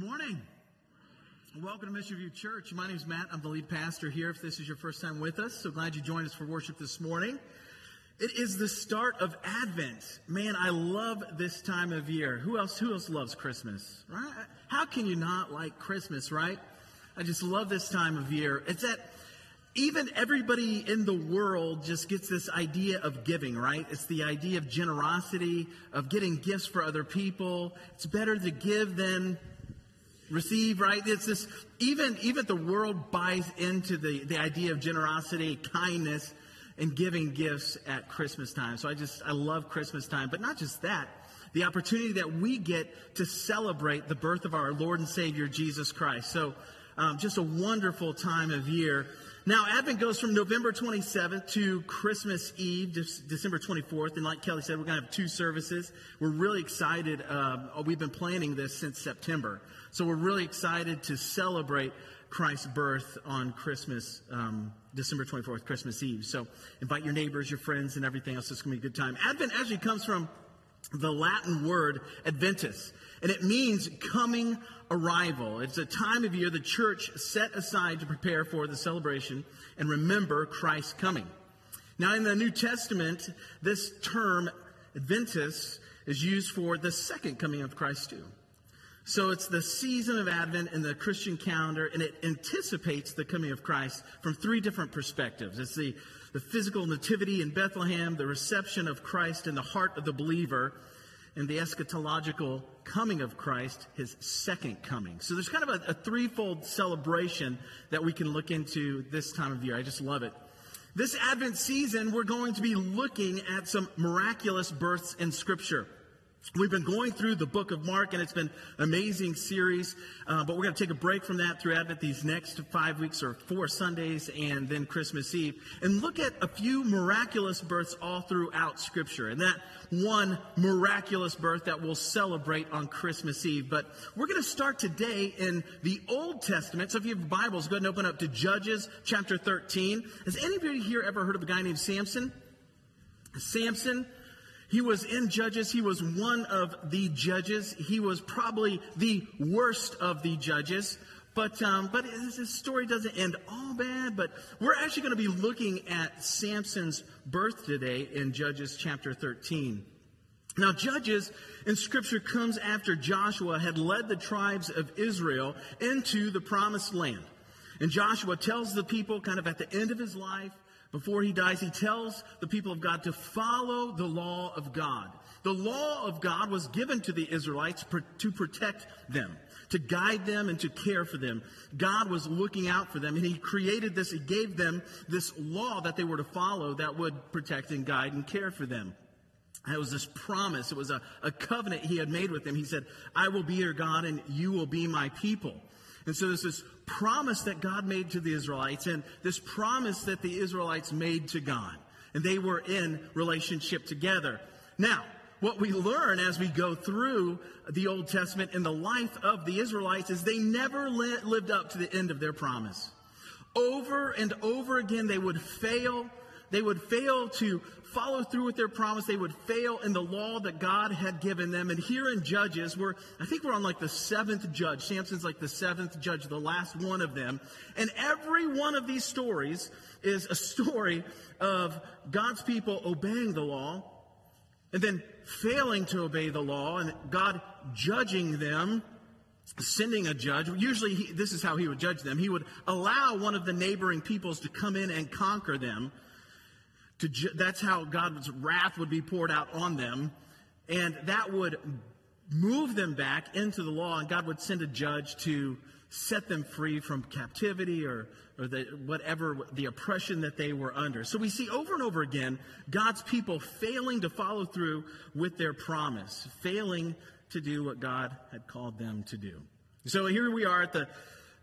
Good morning. Welcome to Mission View Church. My name is Matt. I'm the lead pastor here. If this is your first time with us, so glad you joined us for worship this morning. It is the start of Advent. Man, I love this time of year. Who else who else loves Christmas? Right? How can you not like Christmas, right? I just love this time of year. It's that even everybody in the world just gets this idea of giving, right? It's the idea of generosity, of getting gifts for other people. It's better to give than receive, right? It's this, even, even the world buys into the, the idea of generosity, kindness, and giving gifts at Christmas time. So I just, I love Christmas time. But not just that, the opportunity that we get to celebrate the birth of our Lord and Savior, Jesus Christ. So, um, just a wonderful time of year. Now, Advent goes from November 27th to Christmas Eve, December 24th. And like Kelly said, we're going to have two services. We're really excited. Um, we've been planning this since September. So we're really excited to celebrate Christ's birth on Christmas, um, December 24th, Christmas Eve. So invite your neighbors, your friends, and everything else. It's going to be a good time. Advent actually comes from the Latin word adventus, and it means coming arrival. It's a time of year the church set aside to prepare for the celebration and remember Christ's coming. Now, in the New Testament, this term adventus is used for the second coming of Christ too. So it's the season of Advent in the Christian calendar, and it anticipates the coming of Christ from three different perspectives. It's the, the physical nativity in Bethlehem, the reception of Christ in the heart of the believer, and the eschatological coming of Christ, his second coming. So there's kind of a, a threefold celebration that we can look into this time of year. I just love it. This Advent season, we're going to be looking at some miraculous births in Scripture. We've been going through the book of Mark, and it's been an amazing series. Uh, but we're going to take a break from that through Advent these next five weeks or four Sundays and then Christmas Eve, and look at a few miraculous births all throughout Scripture. And that one miraculous birth that we'll celebrate on Christmas Eve. But we're going to start today in the Old Testament. So if you have Bibles, go ahead and open up to Judges chapter 13. Has anybody here ever heard of a guy named Samson? Samson he was in Judges. He was one of the judges. He was probably the worst of the judges. But, um, but his story doesn't end all bad. But we're actually going to be looking at Samson's birth today in Judges chapter 13. Now, Judges in Scripture comes after Joshua had led the tribes of Israel into the promised land. And Joshua tells the people, kind of at the end of his life, before he dies, he tells the people of God to follow the law of God. The law of God was given to the Israelites to protect them, to guide them, and to care for them. God was looking out for them, and he created this, he gave them this law that they were to follow that would protect and guide and care for them. It was this promise. It was a, a covenant he had made with them. He said, I will be your God and you will be my people. And so there's this promise that God made to the Israelites and this promise that the Israelites made to God. And they were in relationship together. Now, what we learn as we go through the Old Testament in the life of the Israelites is they never lived up to the end of their promise. Over and over again, they would fail. They would fail to follow through with their promise. They would fail in the law that God had given them. And here in Judges, we're, I think we're on like the seventh judge. Samson's like the seventh judge, the last one of them. And every one of these stories is a story of God's people obeying the law and then failing to obey the law and God judging them sending a judge. Usually, he, this is how he would judge them. He would allow one of the neighboring peoples to come in and conquer them to ju- that's how God's wrath would be poured out on them. And that would move them back into the law, and God would send a judge to set them free from captivity or, or the, whatever the oppression that they were under. So we see over and over again God's people failing to follow through with their promise, failing to do what God had called them to do. So here we are at the,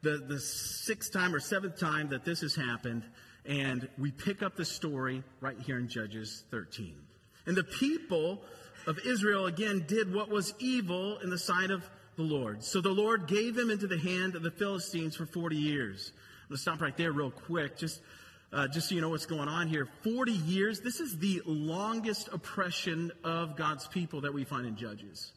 the, the sixth time or seventh time that this has happened. And we pick up the story right here in Judges 13. And the people of Israel again did what was evil in the sight of the Lord. So the Lord gave them into the hand of the Philistines for 40 years. Let's stop right there real quick. Just, uh, just so you know what's going on here. 40 years, this is the longest oppression of God's people that we find in Judges.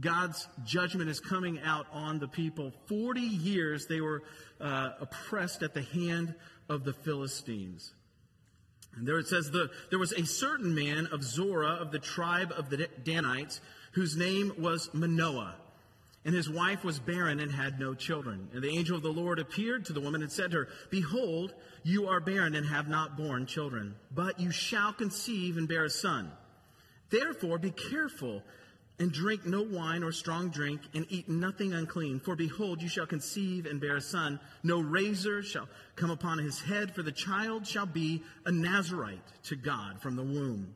God's judgment is coming out on the people. 40 years they were uh, oppressed at the hand of the Philistines. And there it says, the, There was a certain man of Zorah of the tribe of the Danites whose name was Manoah. And his wife was barren and had no children. And the angel of the Lord appeared to the woman and said to her, Behold, you are barren and have not borne children, but you shall conceive and bear a son. Therefore, be careful and drink no wine or strong drink, and eat nothing unclean. For behold, you shall conceive and bear a son. No razor shall come upon his head, for the child shall be a Nazarite to God from the womb.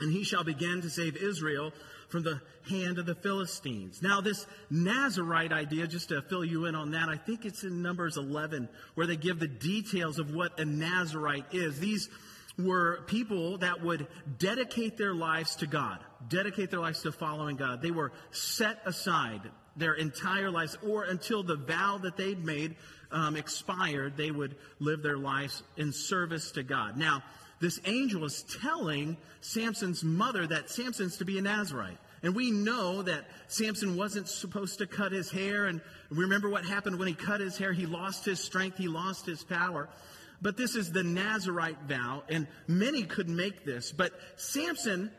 And he shall begin to save Israel from the hand of the Philistines. Now, this Nazarite idea, just to fill you in on that, I think it's in Numbers 11, where they give the details of what a Nazarite is. These were people that would dedicate their lives to God, dedicate their lives to following God. They were set aside their entire lives, or until the vow that they'd made um, expired, they would live their lives in service to God. Now, this angel is telling Samson's mother that Samson's to be a Nazarite. And we know that Samson wasn't supposed to cut his hair. And we remember what happened when he cut his hair? He lost his strength, he lost his power. But this is the Nazarite vow, and many could make this. But Samson,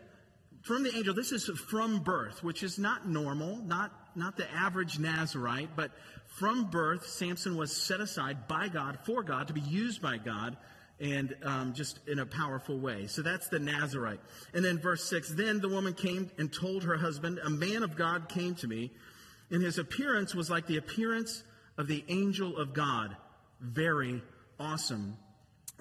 from the angel, this is from birth, which is not normal, not, not the average Nazarite, but from birth, Samson was set aside by God, for God, to be used by God and um, just in a powerful way. So that's the Nazarite. And then verse 6 Then the woman came and told her husband, A man of God came to me, and his appearance was like the appearance of the angel of God, very awesome.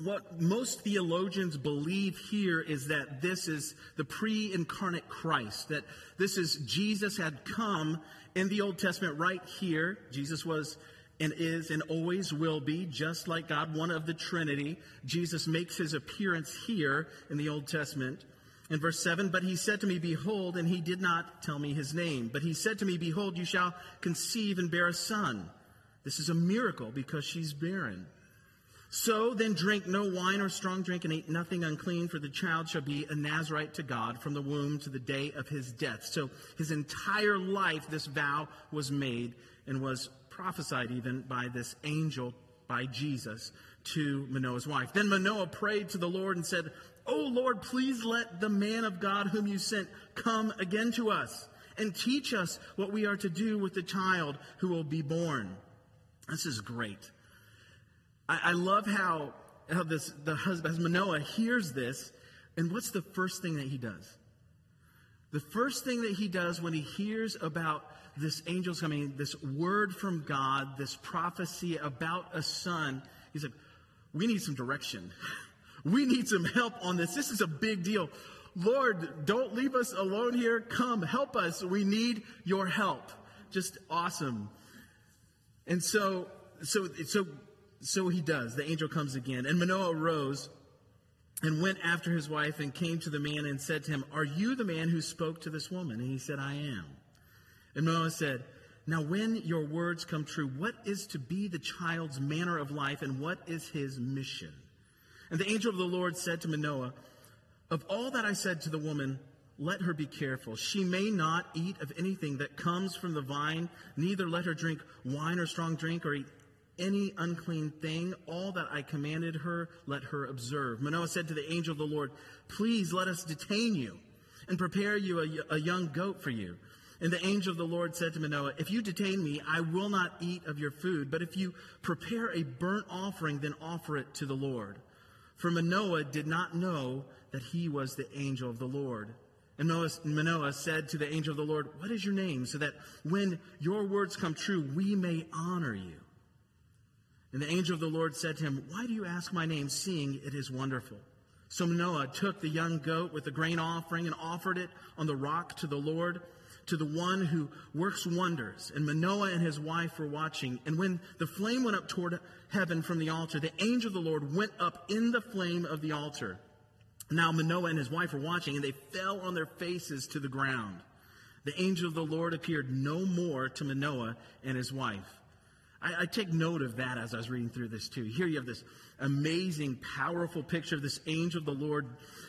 What most theologians believe here is that this is the pre incarnate Christ, that this is Jesus had come in the Old Testament right here. Jesus was and is and always will be, just like God, one of the Trinity. Jesus makes his appearance here in the Old Testament. In verse 7, but he said to me, Behold, and he did not tell me his name, but he said to me, Behold, you shall conceive and bear a son. This is a miracle because she's barren. So then drink no wine or strong drink and eat nothing unclean, for the child shall be a Nazarite to God from the womb to the day of his death. So his entire life, this vow was made and was prophesied even by this angel, by Jesus, to Manoah's wife. Then Manoah prayed to the Lord and said, Oh Lord, please let the man of God whom you sent come again to us and teach us what we are to do with the child who will be born. This is great. I, I love how, how this, the husband, Manoah hears this, and what's the first thing that he does? The first thing that he does when he hears about this angel's coming, this word from God, this prophecy about a son, he's like, we need some direction. We need some help on this. This is a big deal. Lord, don't leave us alone here. Come, help us. We need your help. Just awesome. And so, so, so so he does. The angel comes again. And Manoah arose and went after his wife and came to the man and said to him, Are you the man who spoke to this woman? And he said, I am. And Manoah said, Now when your words come true, what is to be the child's manner of life and what is his mission? And the angel of the Lord said to Manoah, Of all that I said to the woman, let her be careful. She may not eat of anything that comes from the vine, neither let her drink wine or strong drink or eat any unclean thing, all that I commanded her, let her observe. Manoah said to the angel of the Lord, Please let us detain you and prepare you a, a, young goat for you. And the angel of the Lord said to Manoah, If you detain me, I will not eat of your food, but if you prepare a burnt offering, then offer it to the Lord. For Manoah did not know that he was the angel of the Lord. And Manoah said to the angel of the Lord, What is your name? So that when your words come true, we may honor you. And the angel of the Lord said to him, Why do you ask my name, seeing it is wonderful? So Manoah took the young goat with the grain offering and offered it on the rock to the Lord, to the one who works wonders. And Manoah and his wife were watching. And when the flame went up toward heaven from the altar, the angel of the Lord went up in the flame of the altar. Now Manoah and his wife were watching, and they fell on their faces to the ground. The angel of the Lord appeared no more to Manoah and his wife. I, I take note of that as I was reading through this too. Here you have this amazing, powerful picture of this angel of the Lord,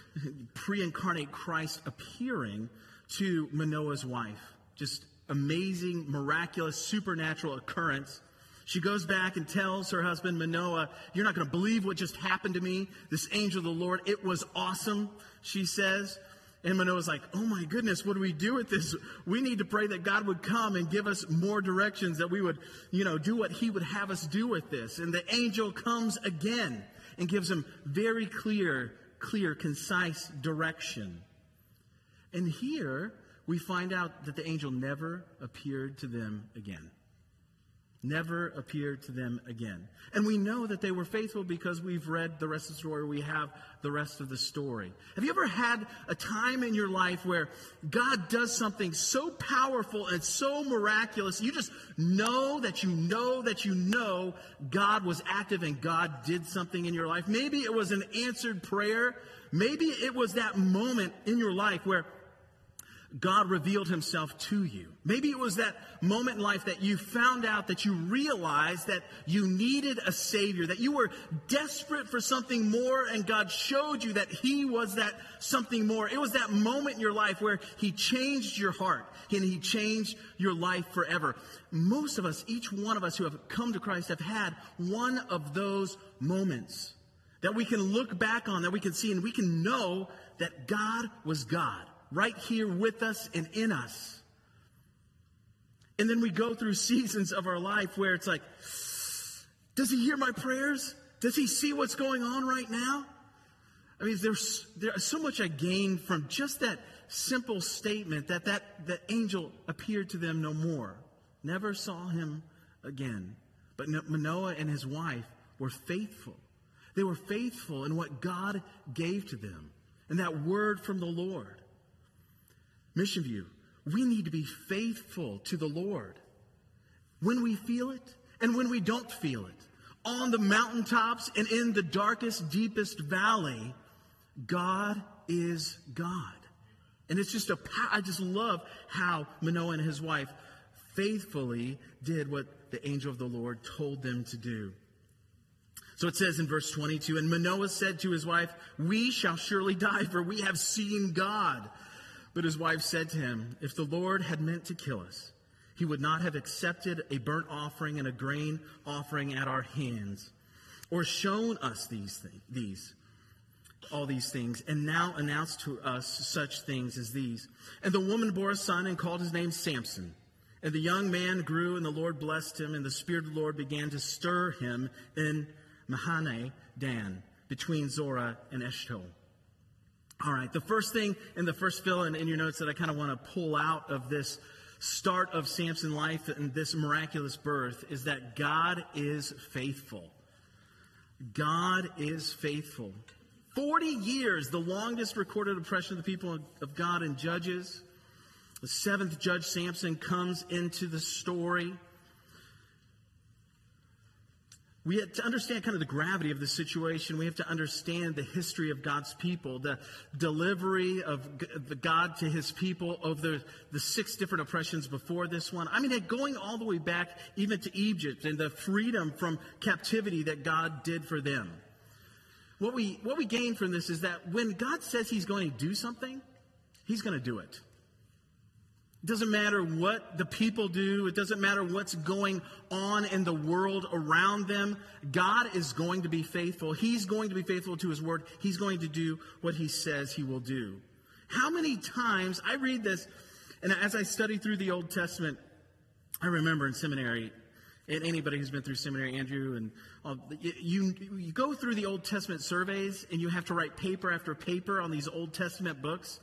pre incarnate Christ appearing to Manoah's wife. Just amazing, miraculous, supernatural occurrence. She goes back and tells her husband Manoah, You're not going to believe what just happened to me. This angel of the Lord, it was awesome, she says. And Manoah's like, Oh my goodness, what do we do with this? We need to pray that God would come and give us more directions, that we would, you know, do what he would have us do with this. And the angel comes again and gives him very clear, clear, concise direction. And here we find out that the angel never appeared to them again never appeared to them again. And we know that they were faithful because we've read the rest of the story. We have the rest of the story. Have you ever had a time in your life where God does something so powerful and so miraculous, you just know that you know that you know God was active and God did something in your life? Maybe it was an answered prayer. Maybe it was that moment in your life where God revealed himself to you. Maybe it was that moment in life that you found out that you realized that you needed a Savior, that you were desperate for something more, and God showed you that He was that something more. It was that moment in your life where He changed your heart and He changed your life forever. Most of us, each one of us who have come to Christ, have had one of those moments that we can look back on, that we can see, and we can know that God was God right here with us and in us. And then we go through seasons of our life where it's like, does he hear my prayers? Does he see what's going on right now? I mean, there's, there's so much I gained from just that simple statement that, that the angel appeared to them no more. Never saw him again. But Manoah and his wife were faithful. They were faithful in what God gave to them and that word from the Lord. Mission View, we need to be faithful to the Lord when we feel it and when we don't feel it. On the mountaintops and in the darkest, deepest valley, God is God. And it's just a, I just love how Manoah and his wife faithfully did what the angel of the Lord told them to do. So it says in verse 22 And Manoah said to his wife, We shall surely die, for we have seen God. But his wife said to him, If the Lord had meant to kill us, he would not have accepted a burnt offering and a grain offering at our hands, or shown us these things, these all these things, and now announced to us such things as these. And the woman bore a son and called his name Samson. And the young man grew, and the Lord blessed him, and the Spirit of the Lord began to stir him in Mahane Dan, between Zorah and Eshtaol. All right, the first thing in the first fill in, in your notes that I kind of want to pull out of this start of Samson's life and this miraculous birth is that God is faithful. God is faithful. 40 years, the longest recorded oppression of the people of God in Judges. The seventh judge, Samson, comes into the story we have to understand kind of the gravity of the situation. We have to understand the history of God's people, the delivery of the God to his people of the, the six different oppressions before this one. I mean, going all the way back even to Egypt and the freedom from captivity that God did for them. What we, what we gain from this is that when God says he's going to do something, he's going to do it. It doesn't matter what the people do. It doesn't matter what's going on in the world around them. God is going to be faithful. He's going to be faithful to his word. He's going to do what he says he will do. How many times I read this, and as I study through the Old Testament, I remember in seminary, and anybody who's been through seminary, Andrew, and uh, you, you go through the Old Testament surveys, and you have to write paper after paper on these Old Testament books.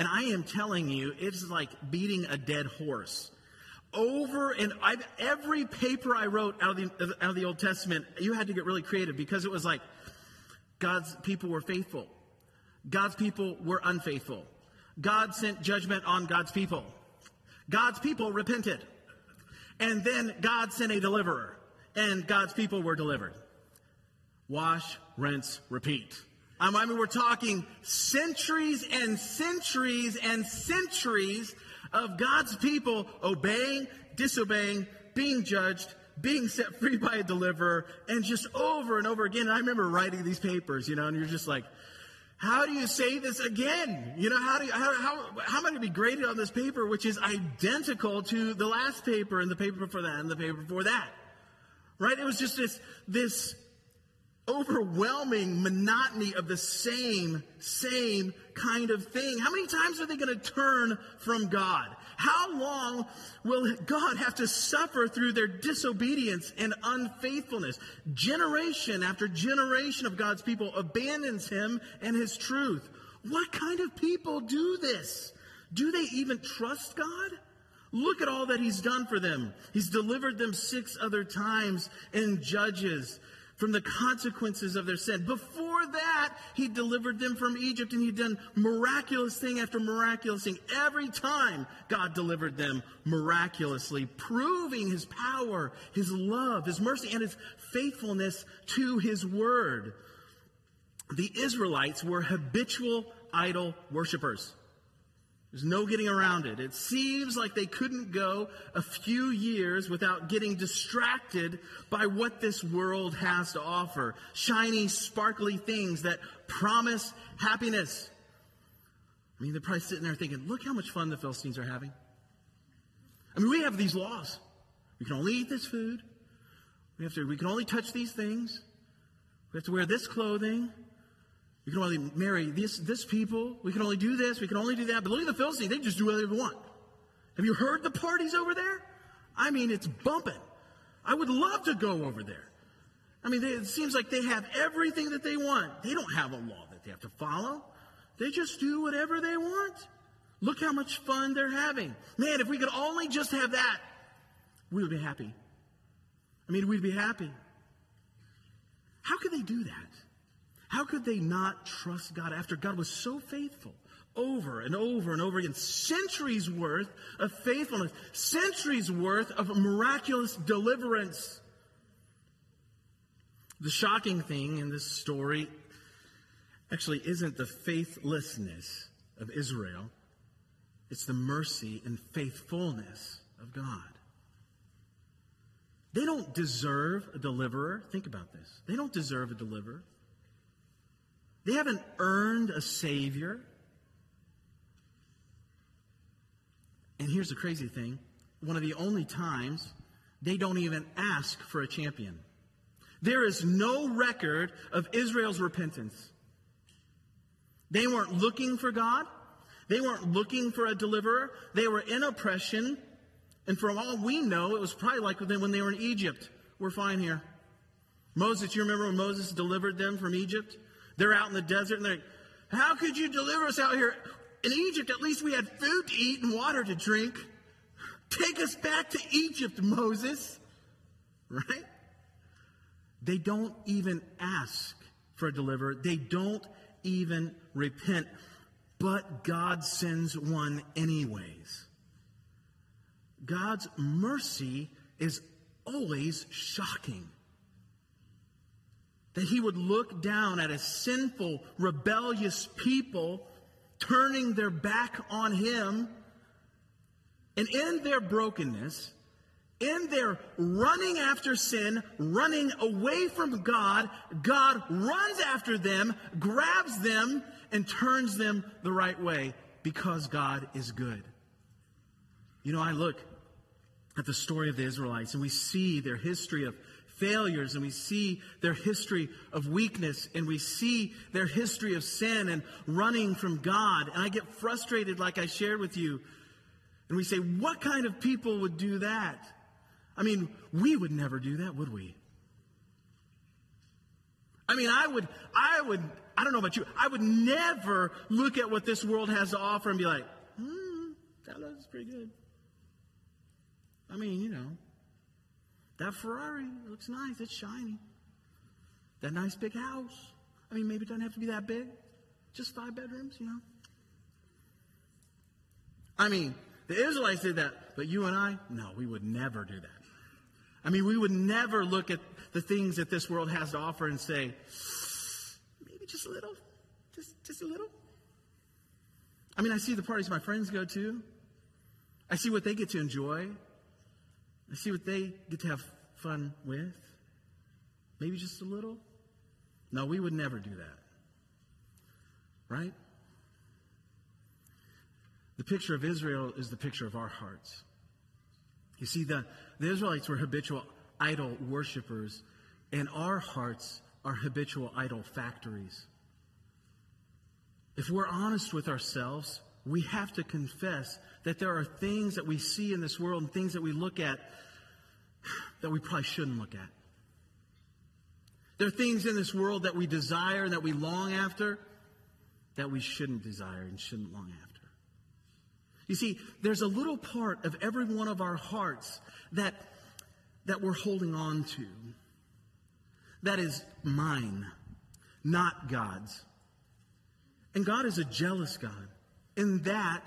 And I am telling you, it's like beating a dead horse. Over and I've, every paper I wrote out of, the, out of the Old Testament, you had to get really creative because it was like God's people were faithful. God's people were unfaithful. God sent judgment on God's people. God's people repented. And then God sent a deliverer, and God's people were delivered. Wash, rinse, repeat. I mean, we're talking centuries and centuries and centuries of God's people obeying, disobeying, being judged, being set free by a deliverer, and just over and over again. And I remember writing these papers, you know, and you're just like, how do you say this again? You know, how do you, how, how, how am I going to be graded on this paper, which is identical to the last paper and the paper before that and the paper before that? Right? It was just this, this overwhelming monotony of the same, same kind of thing. How many times are they going to turn from God? How long will God have to suffer through their disobedience and unfaithfulness? Generation after generation of God's people abandons him and his truth. What kind of people do this? Do they even trust God? Look at all that he's done for them. He's delivered them six other times in Judges from the consequences of their sin. Before that, he delivered them from Egypt and he'd done miraculous thing after miraculous thing. Every time God delivered them miraculously, proving his power, his love, his mercy, and his faithfulness to his word. The Israelites were habitual idol worshippers. There's no getting around it. It seems like they couldn't go a few years without getting distracted by what this world has to offer. Shiny, sparkly things that promise happiness. I mean, they're probably sitting there thinking, look how much fun the Philistines are having. I mean, we have these laws. We can only eat this food. We have to, we can only touch these things. We have to wear this clothing. We can only marry this, this people. We can only do this. We can only do that. But look at the Philistines. They just do whatever they want. Have you heard the parties over there? I mean, it's bumping. I would love to go over there. I mean, they, it seems like they have everything that they want. They don't have a law that they have to follow. They just do whatever they want. Look how much fun they're having. Man, if we could only just have that, we would be happy. I mean, we'd be happy. How could they do that? How could they not trust God after God was so faithful? Over and over and over again, centuries worth of faithfulness, centuries worth of miraculous deliverance. The shocking thing in this story actually isn't the faithlessness of Israel, it's the mercy and faithfulness of God. They don't deserve a deliverer. Think about this. They don't deserve a deliverer. They haven't earned a Savior. And here's the crazy thing one of the only times they don't even ask for a champion. There is no record of Israel's repentance. They weren't looking for God. They weren't looking for a deliverer. They were in oppression. And from all we know, it was probably like when they were in Egypt. We're fine here. Moses, you remember when Moses delivered them from Egypt? They're out in the desert and they're like, How could you deliver us out here? In Egypt, at least we had food to eat and water to drink. Take us back to Egypt, Moses. Right? They don't even ask for a deliverer, they don't even repent. But God sends one anyways. God's mercy is always shocking that he would look down at a sinful, rebellious people turning their back on him. And in their brokenness, in their running after sin, running away from God, God runs after them, grabs them, and turns them the right way because God is good. You know, I look at the story of the Israelites and we see their history of failures and we see their history of weakness and we see their history of sin and running from God. And I get frustrated, like I shared with you. And we say, what kind of people would do that? I mean, we would never do that, would we? I mean, I would, I would, I don't know about you, I would never look at what this world has to offer and be like, hmm, that looks pretty good. I mean, you know, that Ferrari looks nice. It's shiny. That nice big house. I mean, maybe it doesn't have to be that big. Just five bedrooms, you know. I mean, the Israelites did that, but you and I, no, we would never do that. I mean, we would never look at the things that this world has to offer and say, maybe just a little, just, just a little. I mean, I see the parties my friends go to. I see what they get to enjoy. I see what they get to have fun with. Maybe just a little. No, we would never do that. Right? The picture of Israel is the picture of our hearts. You see, the, the Israelites were habitual idol worshippers, and our hearts are habitual idol factories. If we're honest with ourselves, we have to confess that there are things that we see in this world and things that we look at that we probably shouldn't look at. There are things in this world that we desire and that we long after that we shouldn't desire and shouldn't long after. You see, there's a little part of every one of our hearts that, that we're holding on to that is mine, not God's. And God is a jealous God. In that,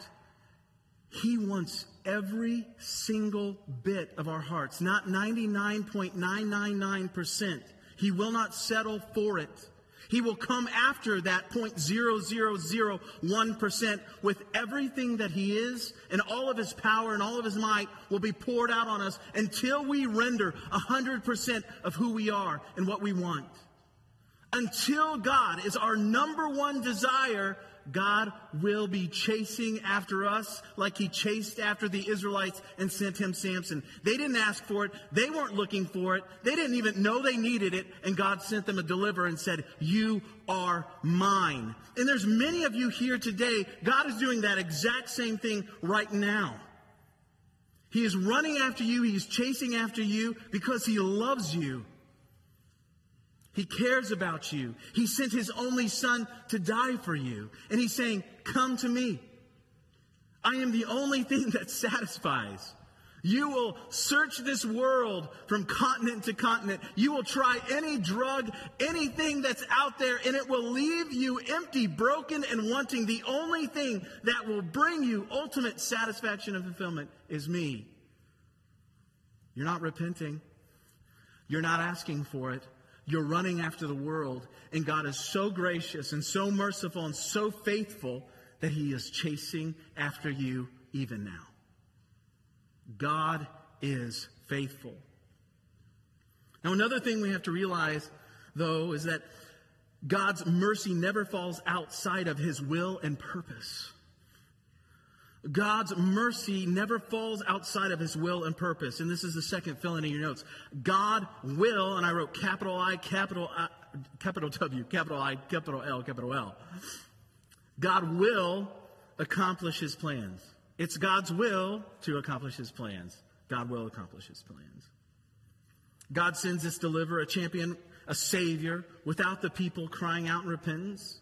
He wants every single bit of our hearts, not 99.999%. He will not settle for it. He will come after that 0.0001% with everything that He is, and all of His power and all of His might will be poured out on us until we render 100% of who we are and what we want. Until God is our number one desire, God will be chasing after us like he chased after the Israelites and sent him Samson. They didn't ask for it. They weren't looking for it. They didn't even know they needed it. And God sent them a deliverer and said, you are mine. And there's many of you here today. God is doing that exact same thing right now. He is running after you. He's chasing after you because he loves you. He cares about you. He sent his only son to die for you. And he's saying, Come to me. I am the only thing that satisfies. You will search this world from continent to continent. You will try any drug, anything that's out there, and it will leave you empty, broken, and wanting. The only thing that will bring you ultimate satisfaction and fulfillment is me. You're not repenting. You're not asking for it. You're running after the world, and God is so gracious and so merciful and so faithful that He is chasing after you even now. God is faithful. Now, another thing we have to realize, though, is that God's mercy never falls outside of His will and purpose. God's mercy never falls outside of his will and purpose. And this is the second filling in your notes. God will, and I wrote capital I, capital I, capital W, capital I, capital L, capital L. God will accomplish his plans. It's God's will to accomplish his plans. God will accomplish his plans. God sends this deliverer, a champion, a savior, without the people crying out in repentance.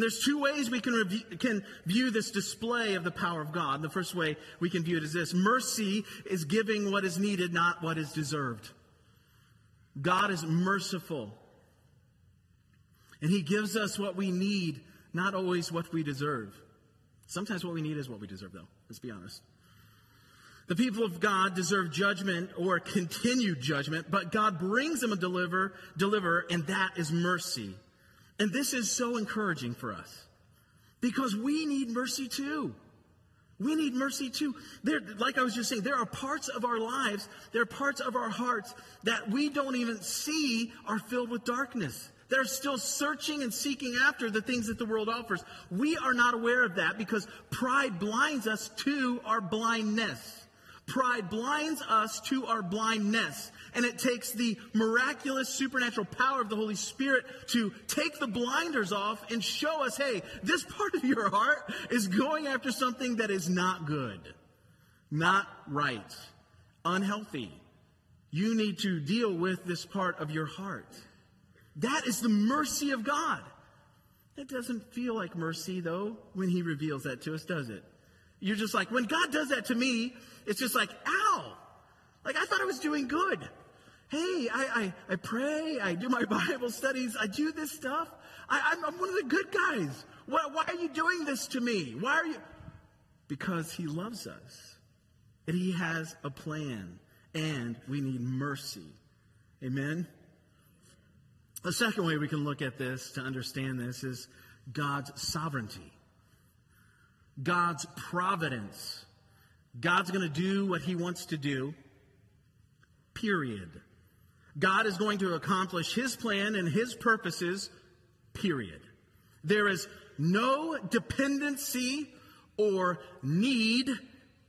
And there's two ways we can, review, can view this display of the power of God. The first way we can view it is this mercy is giving what is needed, not what is deserved. God is merciful. And He gives us what we need, not always what we deserve. Sometimes what we need is what we deserve, though. Let's be honest. The people of God deserve judgment or continued judgment, but God brings them a deliver, deliverer, and that is mercy. And this is so encouraging for us because we need mercy too. We need mercy too. There, like I was just saying, there are parts of our lives, there are parts of our hearts that we don't even see are filled with darkness. They're still searching and seeking after the things that the world offers. We are not aware of that because pride blinds us to our blindness. Pride blinds us to our blindness. And it takes the miraculous supernatural power of the Holy Spirit to take the blinders off and show us, hey, this part of your heart is going after something that is not good, not right, unhealthy. You need to deal with this part of your heart. That is the mercy of God. That doesn't feel like mercy, though, when He reveals that to us, does it? You're just like, when God does that to me, it's just like, ow. Like, I thought I was doing good. Hey, I, I, I pray, I do my Bible studies, I do this stuff. I, I'm, I'm one of the good guys. Why, why are you doing this to me? Why are you? Because He loves us. And He has a plan. And we need mercy. Amen? The second way we can look at this to understand this is God's sovereignty. God's providence. God's going to do what he wants to do, period. God is going to accomplish his plan and his purposes, period. There is no dependency or need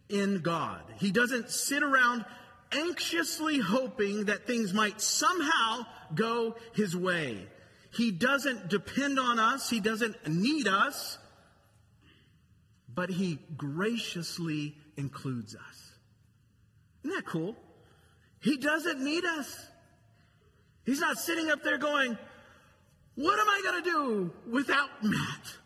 in God. He doesn't sit around anxiously hoping that things might somehow go his way. He doesn't depend on us, he doesn't need us, but he graciously includes us. Isn't that cool? He doesn't need us. He's not sitting up there going, What am I going to do without Matt?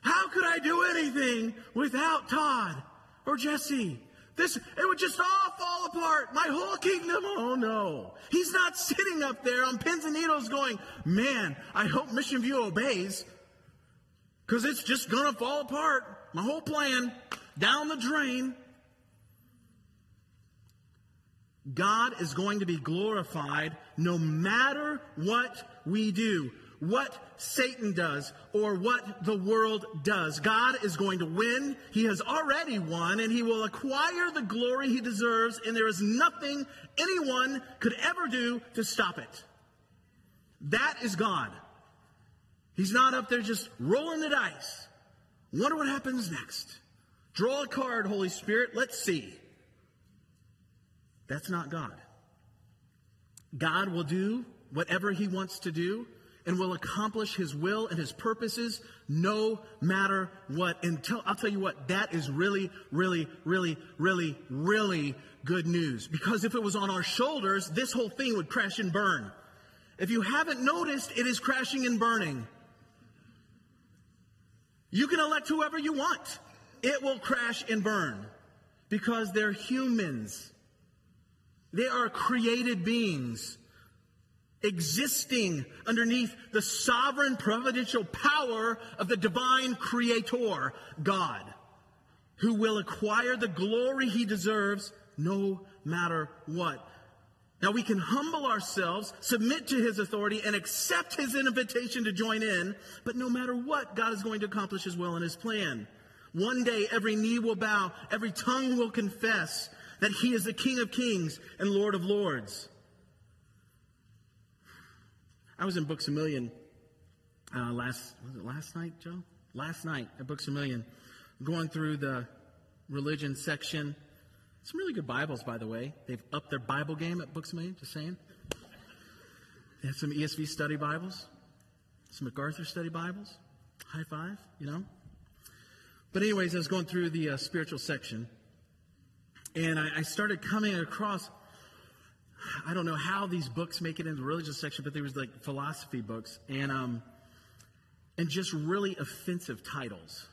How could I do anything without Todd or Jesse? This, it would just all fall apart. My whole kingdom. Oh no. He's not sitting up there on pins and needles going, man, I hope Mission View obeys because it's just going to fall apart. My whole plan down the drain. God is going to be glorified no matter what we do what Satan does or what the world does. God is going to win. He has already won and he will acquire the glory he deserves and there is nothing anyone could ever do to stop it. That is God. He's not up there just rolling the dice. Wonder what happens next. Draw a card, Holy Spirit. Let's see. That's not God. God will do whatever he wants to do and will accomplish his will and his purposes no matter what. And tell, I'll tell you what, that is really, really, really, really, really good news. Because if it was on our shoulders, this whole thing would crash and burn. If you haven't noticed, it is crashing and burning. You can elect whoever you want. It will crash and burn because they're humans. They are created beings existing underneath the sovereign providential power of the divine creator, God, who will acquire the glory he deserves no matter what. Now we can humble ourselves, submit to his authority, and accept his invitation to join in, but no matter what, God is going to accomplish his will and his plan. One day every knee will bow, every tongue will confess that he is the King of kings and Lord of lords. I was in Books a Million uh, last was it last night, Joe? Last night at Books a Million, going through the religion section. Some really good Bibles, by the way. They've upped their Bible game at Books a Million. Just saying. They have some ESV study Bibles, some MacArthur study Bibles. High five, you know. But anyways, I was going through the uh, spiritual section, and I, I started coming across I don't know how these books make it into the religious section, but there was like philosophy books and um, and just really offensive titles.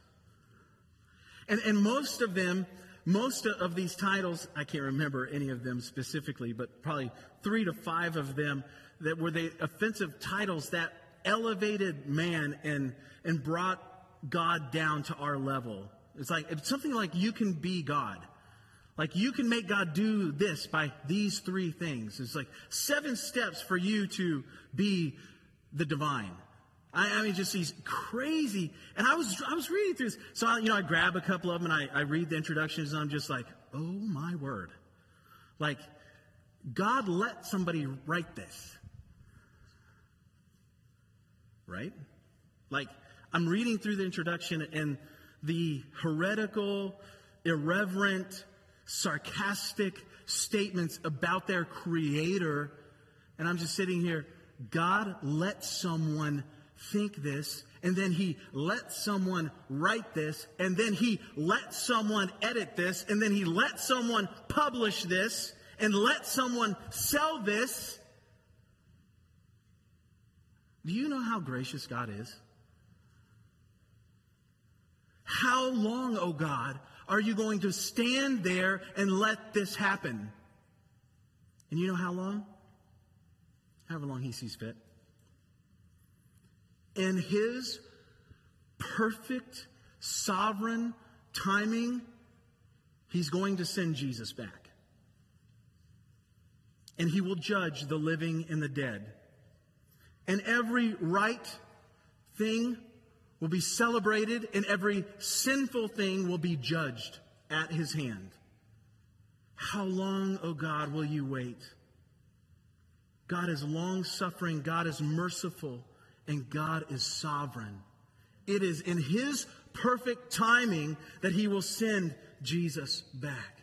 And and most of them, most of these titles, I can't remember any of them specifically, but probably three to five of them that were the offensive titles that elevated man and and brought God down to our level. It's like it's something like you can be God. Like you can make God do this by these three things. It's like seven steps for you to be the divine. I, I mean, just these crazy. And I was I was reading through this, so I, you know I grab a couple of them and I, I read the introductions and I'm just like, oh my word, like God let somebody write this, right? Like I'm reading through the introduction and the heretical, irreverent sarcastic statements about their creator. And I'm just sitting here. God let someone think this, and then he let someone write this, and then he let someone edit this, and then he let someone publish this, and let someone sell this. Do you know how gracious God is? How long, O oh God, are you going to stand there and let this happen? And you know how long? However long he sees fit. In his perfect, sovereign timing, he's going to send Jesus back. And he will judge the living and the dead. And every right thing will be celebrated, and every sinful thing will be judged at his hand. How long, O oh God, will you wait? God is long suffering, God is merciful, and God is sovereign. it is in His perfect timing that He will send Jesus back.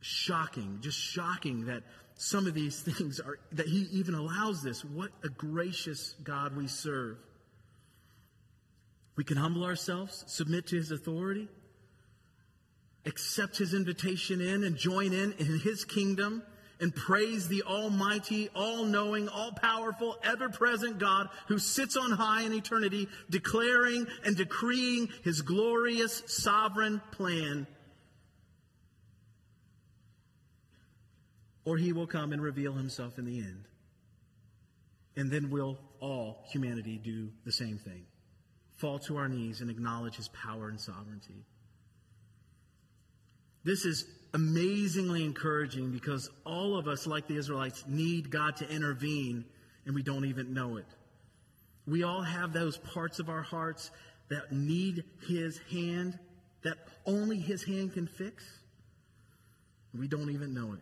Shocking, just shocking that some of these things are, that He even allows this. What a gracious God we serve. We can humble ourselves, submit to His authority, accept His invitation in, and join in in His kingdom and praise the Almighty, all knowing, all powerful, ever present God who sits on high in eternity, declaring and decreeing his glorious sovereign plan. Or he will come and reveal himself in the end. And then will all humanity do the same thing fall to our knees and acknowledge his power and sovereignty. This is amazingly encouraging because all of us, like the Israelites, need God to intervene and we don't even know it. We all have those parts of our hearts that need His hand, that only His hand can fix. We don't even know it.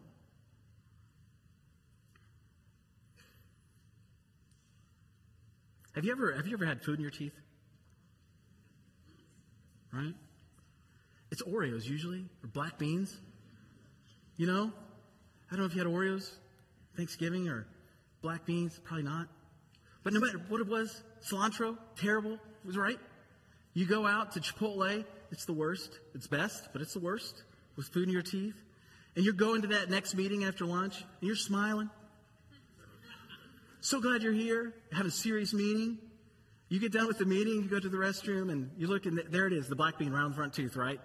Have you ever have you ever had food in your teeth? Right? It's Oreos usually, or black beans. You know? I don't know if you had Oreos, Thanksgiving, or black beans. Probably not. But no matter what it was, cilantro, terrible. It was right. You go out to Chipotle, it's the worst. It's best, but it's the worst with food in your teeth. And you're going to that next meeting after lunch, and you're smiling. So glad you're here, have a serious meeting. You get done with the meeting, you go to the restroom, and you look, and there it is, the black bean round front tooth, right?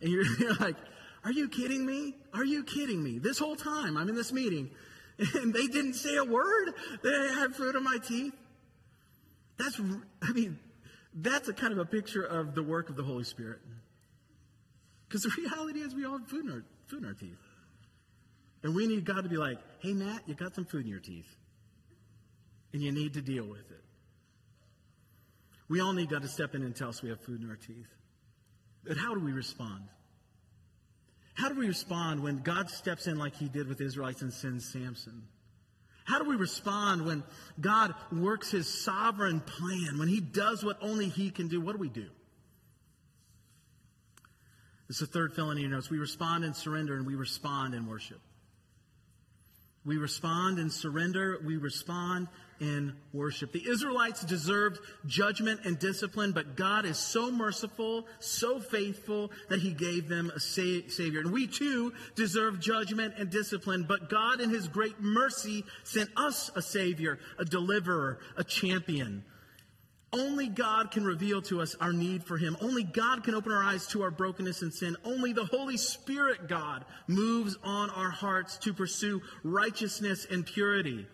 And you're, you're like, are you kidding me? Are you kidding me? This whole time I'm in this meeting and they didn't say a word that I had food in my teeth. That's, I mean, that's a kind of a picture of the work of the Holy Spirit. Because the reality is we all have food in, our, food in our teeth. And we need God to be like, hey, Matt, you got some food in your teeth. And you need to deal with it. We all need God to step in and tell us we have food in our teeth. But how do we respond? How do we respond when God steps in like he did with Israelites and sends Samson? How do we respond when God works his sovereign plan, when he does what only he can do? What do we do? This is the third felony you notes. We respond in surrender and we respond in worship. We respond in surrender. We respond in worship. The Israelites deserved judgment and discipline, but God is so merciful, so faithful that he gave them a sa- savior. And we too deserve judgment and discipline, but God in his great mercy sent us a savior, a deliverer, a champion. Only God can reveal to us our need for Him. Only God can open our eyes to our brokenness and sin. Only the Holy Spirit, God, moves on our hearts to pursue righteousness and purity.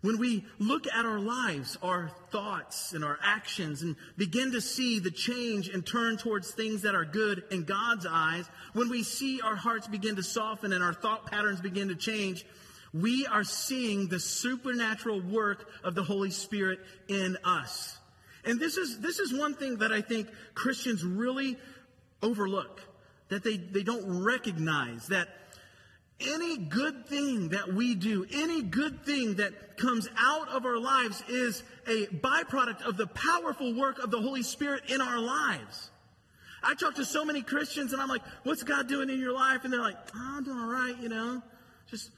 When we look at our lives, our thoughts and our actions, and begin to see the change and turn towards things that are good in God's eyes, when we see our hearts begin to soften and our thought patterns begin to change, we are seeing the supernatural work of the Holy Spirit in us. And this is, this is one thing that I think Christians really overlook, that they, they don't recognize that any good thing that we do, any good thing that comes out of our lives is a byproduct of the powerful work of the Holy Spirit in our lives. I talk to so many Christians and I'm like, what's God doing in your life? And they're like, oh, I'm doing all right, you know, just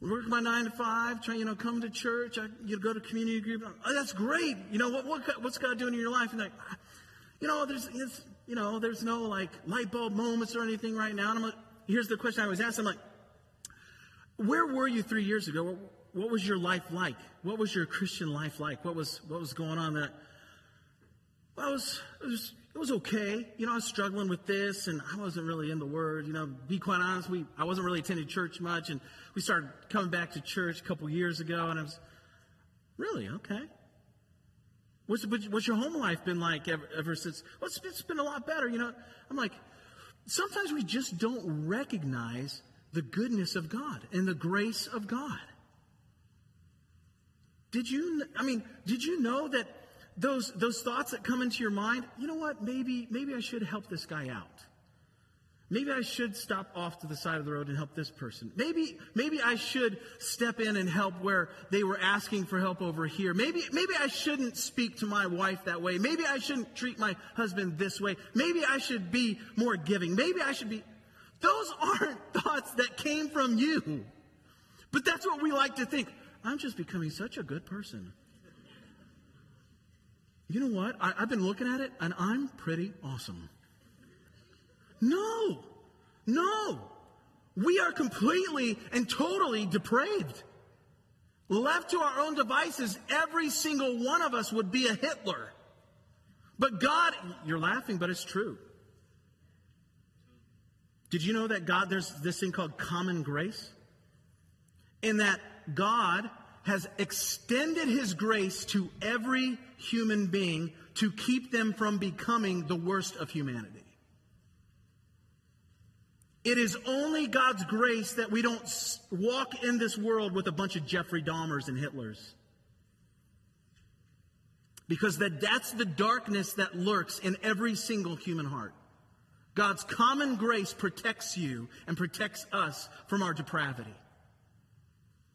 work my nine to five, try, you know, come to church, I, you go to community group. Oh, that's great. You know, what, what, what's God doing in your life? And like, ah, you know, there's, you know, there's no like light bulb moments or anything right now. And I'm like, here's the question I was asked. I'm like, where were you three years ago? What was your life like? What was your Christian life like? What was what was going on there? Well, it was, it was it was okay. You know, I was struggling with this, and I wasn't really in the Word. You know, be quite honest, we I wasn't really attending church much, and we started coming back to church a couple years ago, and I was really okay. What's, what's your home life been like ever, ever since? Well, it's, it's been a lot better. You know, I'm like, sometimes we just don't recognize the goodness of God and the grace of God. Did you, I mean, did you know that those, those thoughts that come into your mind, you know what, maybe, maybe I should help this guy out. Maybe I should stop off to the side of the road and help this person. Maybe, maybe I should step in and help where they were asking for help over here. Maybe, maybe I shouldn't speak to my wife that way. Maybe I shouldn't treat my husband this way. Maybe I should be more giving. Maybe I should be. Those aren't thoughts that came from you. But that's what we like to think. I'm just becoming such a good person. You know what? I, have been looking at it and I'm pretty awesome. No, no. We are completely and totally depraved. Left to our own devices, every single one of us would be a Hitler. But God, you're laughing, but it's true. Did you know that God, there's this thing called common grace? In that God has extended his grace to every human being to keep them from becoming the worst of humanity. It is only God's grace that we don't walk in this world with a bunch of Jeffrey Dahmers and Hitlers. Because that, that's the darkness that lurks in every single human heart. God's common grace protects you and protects us from our depravity.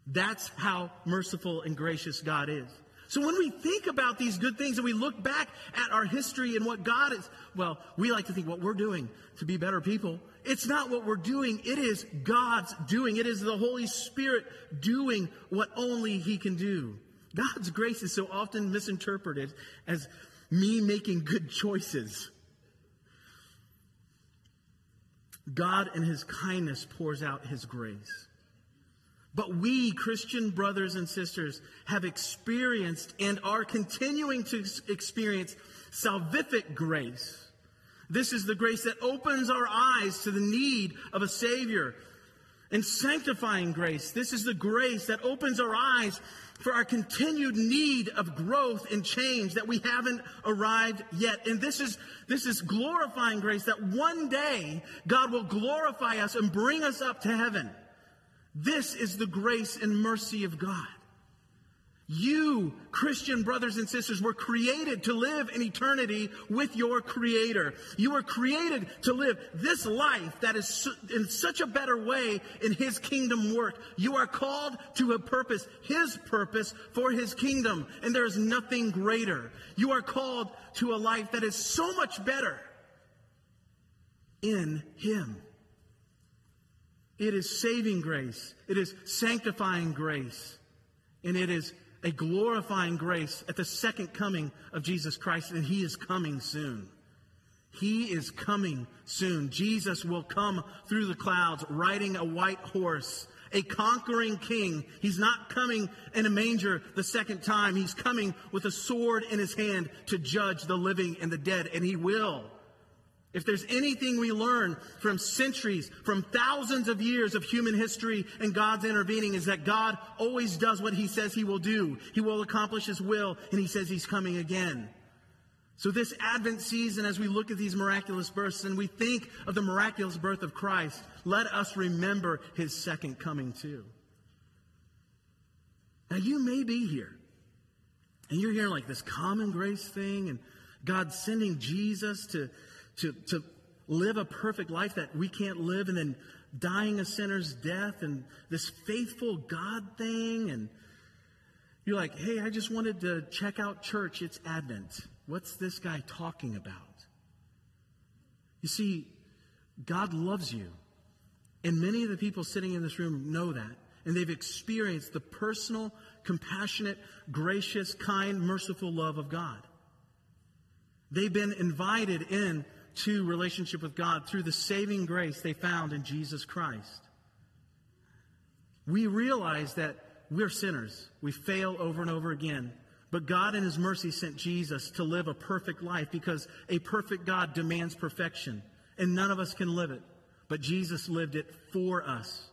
That's how merciful and gracious God is. So when we think about these good things and we look back at our history and what God is, well, we like to think what we're doing to be better people. It's not what we're doing. It is God's doing. It is the Holy Spirit doing what only He can do. God's grace is so often misinterpreted as me making good choices. God in His kindness pours out His grace. But we, Christian brothers and sisters, have experienced and are continuing to experience salvific grace. This is the grace that opens our eyes to the need of a Savior. And sanctifying grace. This is the grace that opens our eyes for our continued need of growth and change that we haven't arrived yet. And this is, this is glorifying grace that one day God will glorify us and bring us up to heaven. This is the grace and mercy of God. You, Christian brothers and sisters, were created to live in eternity with your Creator. You were created to live this life that is in such a better way in His kingdom work. You are called to a purpose, His purpose for His kingdom, and there is nothing greater. You are called to a life that is so much better in Him. It is saving grace, it is sanctifying grace, and it is a glorifying grace at the second coming of Jesus Christ, and He is coming soon. He is coming soon. Jesus will come through the clouds riding a white horse, a conquering king. He's not coming in a manger the second time. He's coming with a sword in his hand to judge the living and the dead, and he will. If there's anything we learn from centuries, from thousands of years of human history and God's intervening, is that God always does what He says He will do. He will accomplish His will, and He says He's coming again. So, this Advent season, as we look at these miraculous births and we think of the miraculous birth of Christ, let us remember His second coming too. Now, you may be here, and you're hearing like this common grace thing, and God sending Jesus to to, to live a perfect life that we can't live and then dying a sinner's death and this faithful God thing. And you're like, hey, I just wanted to check out church. It's Advent. What's this guy talking about? You see, God loves you. And many of the people sitting in this room know that. And they've experienced the personal, compassionate, gracious, kind, merciful love of God. They've been invited in to relationship with God through the saving grace they found in Jesus Christ. We realize that we're sinners. We fail over and over again. But God, in His mercy, sent Jesus to live a perfect life because a perfect God demands perfection, and none of us can live it. But Jesus lived it for us.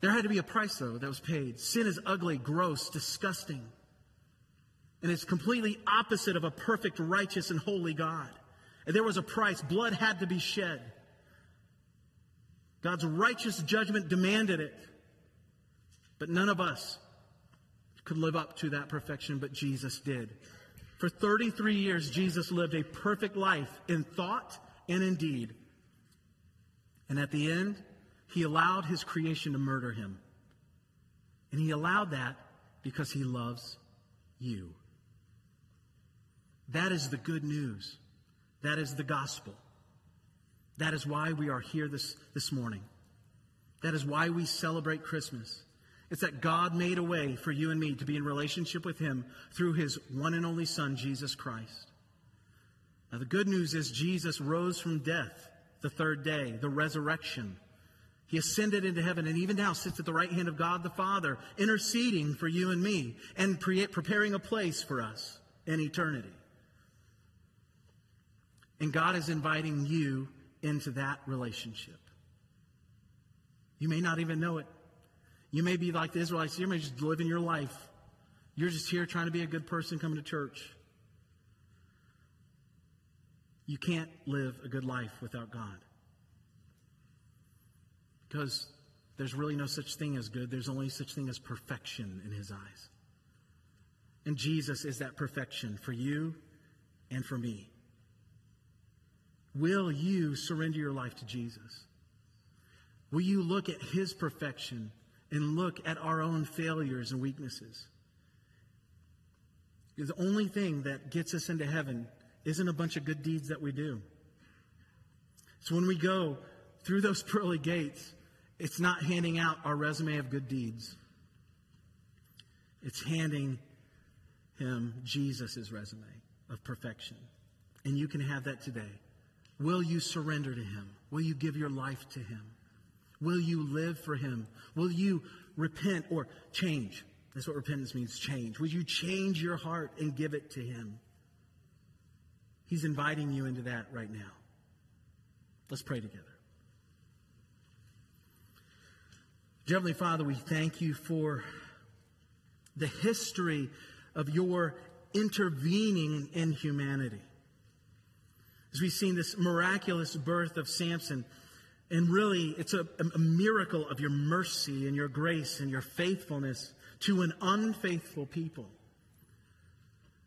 There had to be a price, though, that was paid. Sin is ugly, gross, disgusting. And it's completely opposite of a perfect, righteous, and holy God. And there was a price. Blood had to be shed. God's righteous judgment demanded it. But none of us could live up to that perfection, but Jesus did. For 33 years, Jesus lived a perfect life in thought and in deed. And at the end, he allowed his creation to murder him. And he allowed that because he loves you. That is the good news. That is the gospel. That is why we are here this, this morning. That is why we celebrate Christmas. It's that God made a way for you and me to be in relationship with Him through His one and only Son, Jesus Christ. Now, the good news is Jesus rose from death the third day, the resurrection. He ascended into heaven and even now sits at the right hand of God the Father, interceding for you and me and pre- preparing a place for us in eternity. And God is inviting you into that relationship. You may not even know it. You may be like the Israelites. You may just living your life. You're just here trying to be a good person coming to church. You can't live a good life without God. Because there's really no such thing as good. There's only such thing as perfection in his eyes. And Jesus is that perfection for you and for me. Will you surrender your life to Jesus? Will you look at his perfection and look at our own failures and weaknesses? Because the only thing that gets us into heaven isn't a bunch of good deeds that we do. So when we go through those pearly gates, it's not handing out our resume of good deeds. It's handing him Jesus' resume of perfection. And you can have that today. Will you surrender to Him? Will you give your life to Him? Will you live for Him? Will you repent or change? That's what repentance means change. Will you change your heart and give it to Him? He's inviting you into that right now. Let's pray together. Heavenly Father, we thank you for the history of your intervening in humanity as we've seen this miraculous birth of Samson. And really, it's a, a, miracle of your mercy and your grace and your faithfulness to an unfaithful people.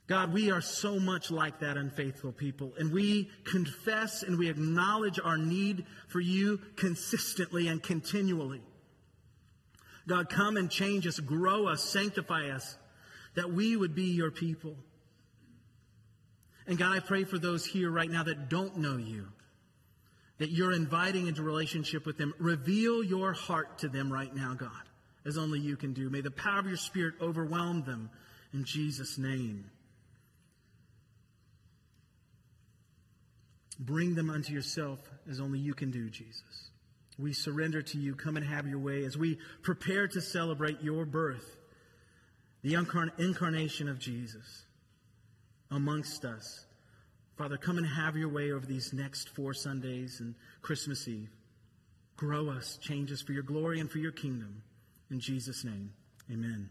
God, we are so much like that unfaithful people, and we confess and we acknowledge our need for you consistently and continually. God, come and change us, grow us, sanctify us, that we would be your people. And God, I pray for those here right now that don't know you, that you're inviting into relationship with them. Reveal your heart to them right now, God, as only you can do. May the power of your Spirit overwhelm them in Jesus' name. Bring them unto yourself as only you can do, Jesus. We surrender to you. Come and have your way as we prepare to celebrate your birth, the incarnation of Jesus amongst us. Father, come and have your way over these next four Sundays and Christmas Eve. Grow us, change us for your glory and for your kingdom. In Jesus' name, amen.